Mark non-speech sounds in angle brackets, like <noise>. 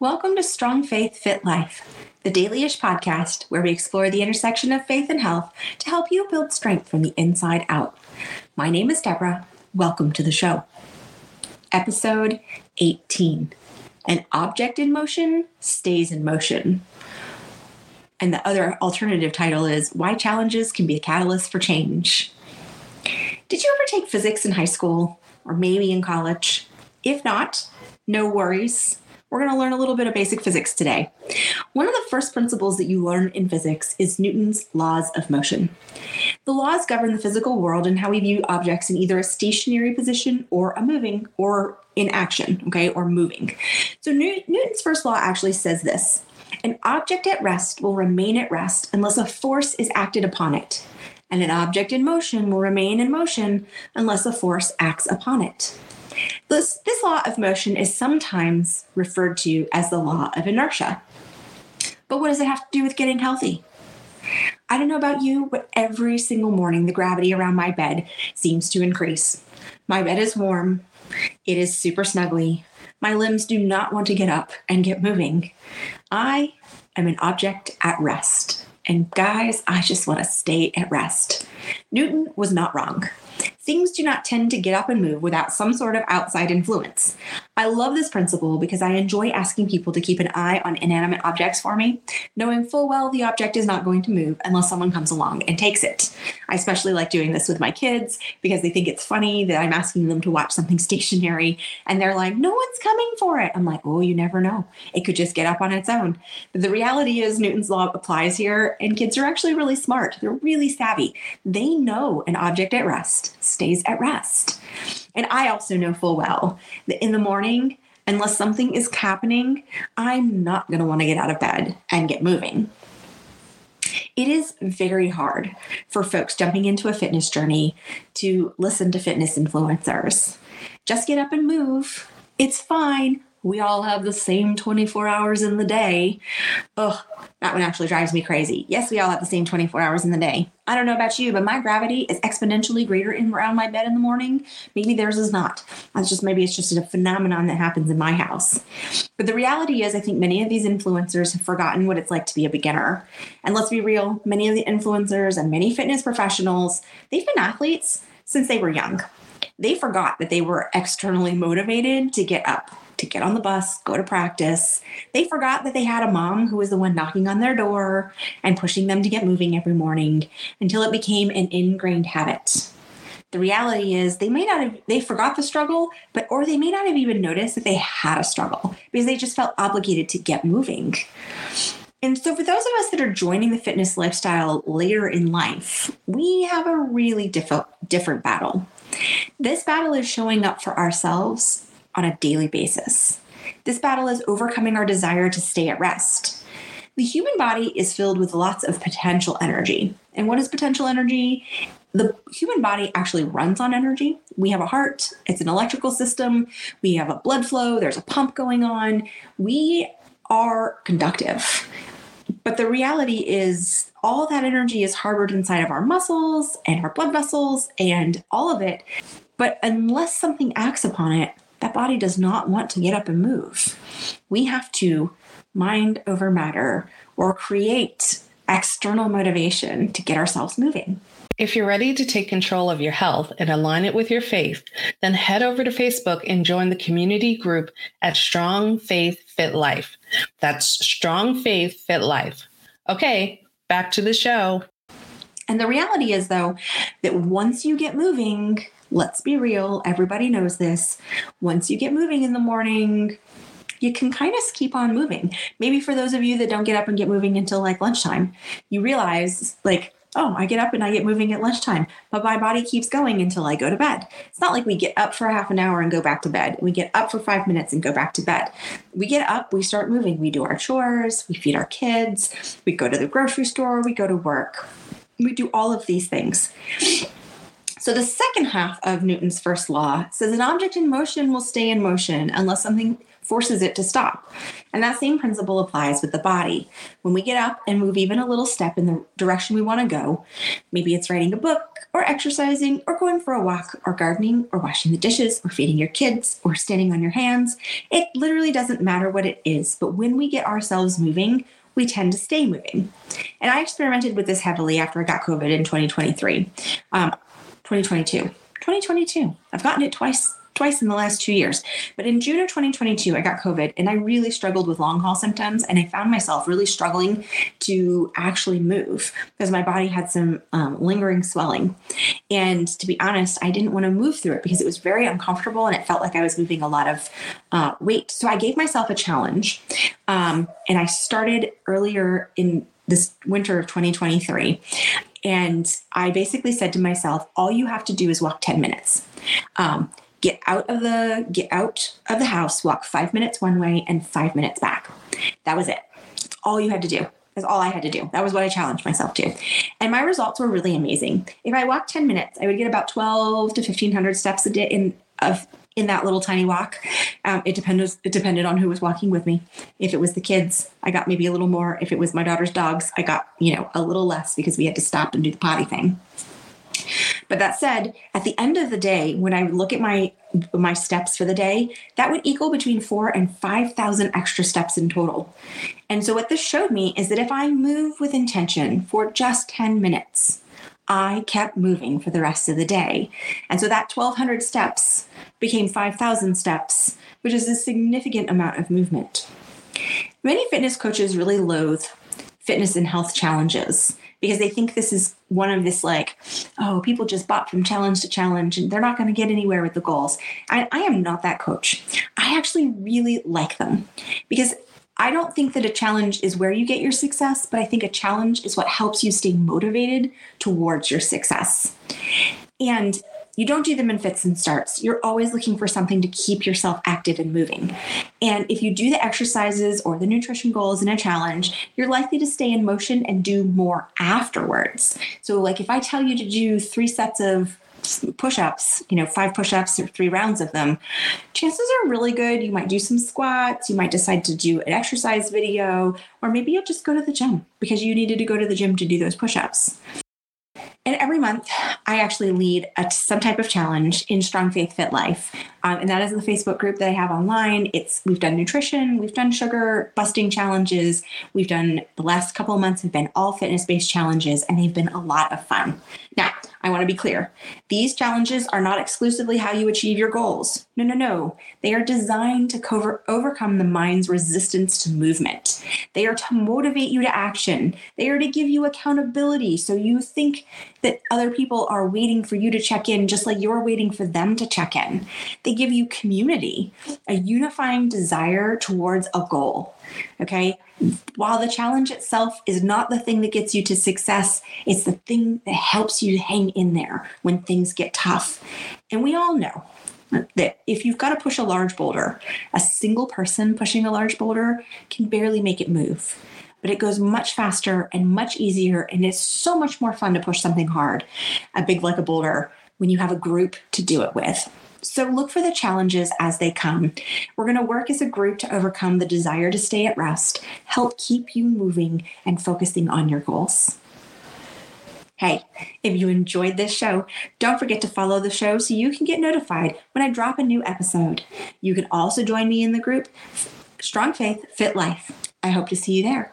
Welcome to Strong Faith Fit Life, the dailyish podcast where we explore the intersection of faith and health to help you build strength from the inside out. My name is Deborah. Welcome to the show. Episode 18 An object in motion stays in motion. And the other alternative title is Why Challenges Can Be a Catalyst for Change. Did you ever take physics in high school or maybe in college? If not, no worries we're going to learn a little bit of basic physics today. One of the first principles that you learn in physics is Newton's laws of motion. The laws govern the physical world and how we view objects in either a stationary position or a moving or in action, okay, or moving. So Newton's first law actually says this an object at rest will remain at rest unless a force is acted upon it, and an object in motion will remain in motion unless a force acts upon it. This, this law of motion is sometimes referred to as the law of inertia. But what does it have to do with getting healthy? I don't know about you, but every single morning the gravity around my bed seems to increase. My bed is warm, it is super snuggly. My limbs do not want to get up and get moving. I am an object at rest. And guys, I just want to stay at rest. Newton was not wrong things do not tend to get up and move without some sort of outside influence. I love this principle because I enjoy asking people to keep an eye on inanimate objects for me, knowing full well the object is not going to move unless someone comes along and takes it. I especially like doing this with my kids because they think it's funny that I'm asking them to watch something <laughs> stationary and they're like, no one's coming for it. I'm like, oh, you never know. It could just get up on its own. But the reality is, Newton's law applies here, and kids are actually really smart. They're really savvy. They know an object at rest stays at rest. And I also know full well that in the morning, unless something is happening, I'm not going to want to get out of bed and get moving. It is very hard for folks jumping into a fitness journey to listen to fitness influencers. Just get up and move. It's fine we all have the same 24 hours in the day. Ugh, that one actually drives me crazy. Yes, we all have the same 24 hours in the day. I don't know about you, but my gravity is exponentially greater in around my bed in the morning. Maybe theirs is not. That's just maybe it's just a phenomenon that happens in my house. But the reality is, I think many of these influencers have forgotten what it's like to be a beginner. And let's be real, many of the influencers and many fitness professionals, they've been athletes since they were young. They forgot that they were externally motivated to get up to get on the bus, go to practice. They forgot that they had a mom who was the one knocking on their door and pushing them to get moving every morning until it became an ingrained habit. The reality is they may not have they forgot the struggle, but or they may not have even noticed that they had a struggle because they just felt obligated to get moving. And so, for those of us that are joining the fitness lifestyle later in life, we have a really diff- different battle. This battle is showing up for ourselves on a daily basis. This battle is overcoming our desire to stay at rest. The human body is filled with lots of potential energy. And what is potential energy? The human body actually runs on energy. We have a heart, it's an electrical system, we have a blood flow, there's a pump going on. We are conductive. But the reality is, all that energy is harbored inside of our muscles and our blood vessels and all of it. But unless something acts upon it, that body does not want to get up and move. We have to mind over matter or create external motivation to get ourselves moving. If you're ready to take control of your health and align it with your faith, then head over to Facebook and join the community group at Strong Faith Fit Life. That's Strong Faith Fit Life. Okay, back to the show. And the reality is, though, that once you get moving, let's be real, everybody knows this. Once you get moving in the morning, you can kind of keep on moving. Maybe for those of you that don't get up and get moving until like lunchtime, you realize like, oh, I get up and I get moving at lunchtime, but my body keeps going until I go to bed. It's not like we get up for half an hour and go back to bed. We get up for five minutes and go back to bed. We get up, we start moving, we do our chores, we feed our kids, we go to the grocery store, we go to work. We do all of these things. So, the second half of Newton's first law says an object in motion will stay in motion unless something forces it to stop. And that same principle applies with the body. When we get up and move even a little step in the direction we want to go, maybe it's writing a book or exercising or going for a walk or gardening or washing the dishes or feeding your kids or standing on your hands. It literally doesn't matter what it is, but when we get ourselves moving, we tend to stay moving. And I experimented with this heavily after I got COVID in 2023, um, 2022. 2022. I've gotten it twice twice in the last two years. But in June of 2022, I got COVID and I really struggled with long haul symptoms. And I found myself really struggling to actually move because my body had some um, lingering swelling. And to be honest, I didn't want to move through it because it was very uncomfortable and it felt like I was moving a lot of uh, weight. So I gave myself a challenge. Um, and I started earlier in this winter of 2023. And I basically said to myself, all you have to do is walk 10 minutes. Um, get out of the get out of the house, walk five minutes one way and five minutes back. That was it. That's all you had to do. That's all I had to do. That was what I challenged myself to. And my results were really amazing. If I walked 10 minutes, I would get about 12 to 1500 steps a day in of in that little tiny walk. Um, it depended it depended on who was walking with me. If it was the kids, I got maybe a little more. If it was my daughter's dogs, I got, you know, a little less because we had to stop and do the potty thing. But that said, at the end of the day, when I look at my my steps for the day, that would equal between four and five thousand extra steps in total. And so what this showed me is that if I move with intention for just 10 minutes, I kept moving for the rest of the day. And so that 1200 steps became 5000 steps, which is a significant amount of movement. Many fitness coaches really loathe fitness and health challenges because they think this is one of this like oh people just bought from challenge to challenge and they're not going to get anywhere with the goals I, I am not that coach i actually really like them because I don't think that a challenge is where you get your success, but I think a challenge is what helps you stay motivated towards your success. And you don't do them in fits and starts. You're always looking for something to keep yourself active and moving. And if you do the exercises or the nutrition goals in a challenge, you're likely to stay in motion and do more afterwards. So, like if I tell you to do three sets of push-ups you know five push-ups or three rounds of them chances are really good you might do some squats you might decide to do an exercise video or maybe you'll just go to the gym because you needed to go to the gym to do those push-ups and every month, I actually lead a, some type of challenge in Strong Faith Fit Life, um, and that is the Facebook group that I have online. It's we've done nutrition, we've done sugar busting challenges, we've done the last couple of months have been all fitness based challenges, and they've been a lot of fun. Now, I want to be clear: these challenges are not exclusively how you achieve your goals. No, no, no. They are designed to cover, overcome the mind's resistance to movement. They are to motivate you to action. They are to give you accountability, so you think that other people are waiting for you to check in just like you're waiting for them to check in. They give you community, a unifying desire towards a goal. Okay. While the challenge itself is not the thing that gets you to success, it's the thing that helps you hang in there when things get tough. And we all know that if you've got to push a large boulder, a single person pushing a large boulder can barely make it move but it goes much faster and much easier. And it's so much more fun to push something hard, a big like a boulder, when you have a group to do it with. So look for the challenges as they come. We're going to work as a group to overcome the desire to stay at rest, help keep you moving and focusing on your goals. Hey, if you enjoyed this show, don't forget to follow the show so you can get notified when I drop a new episode. You can also join me in the group Strong Faith Fit Life. I hope to see you there.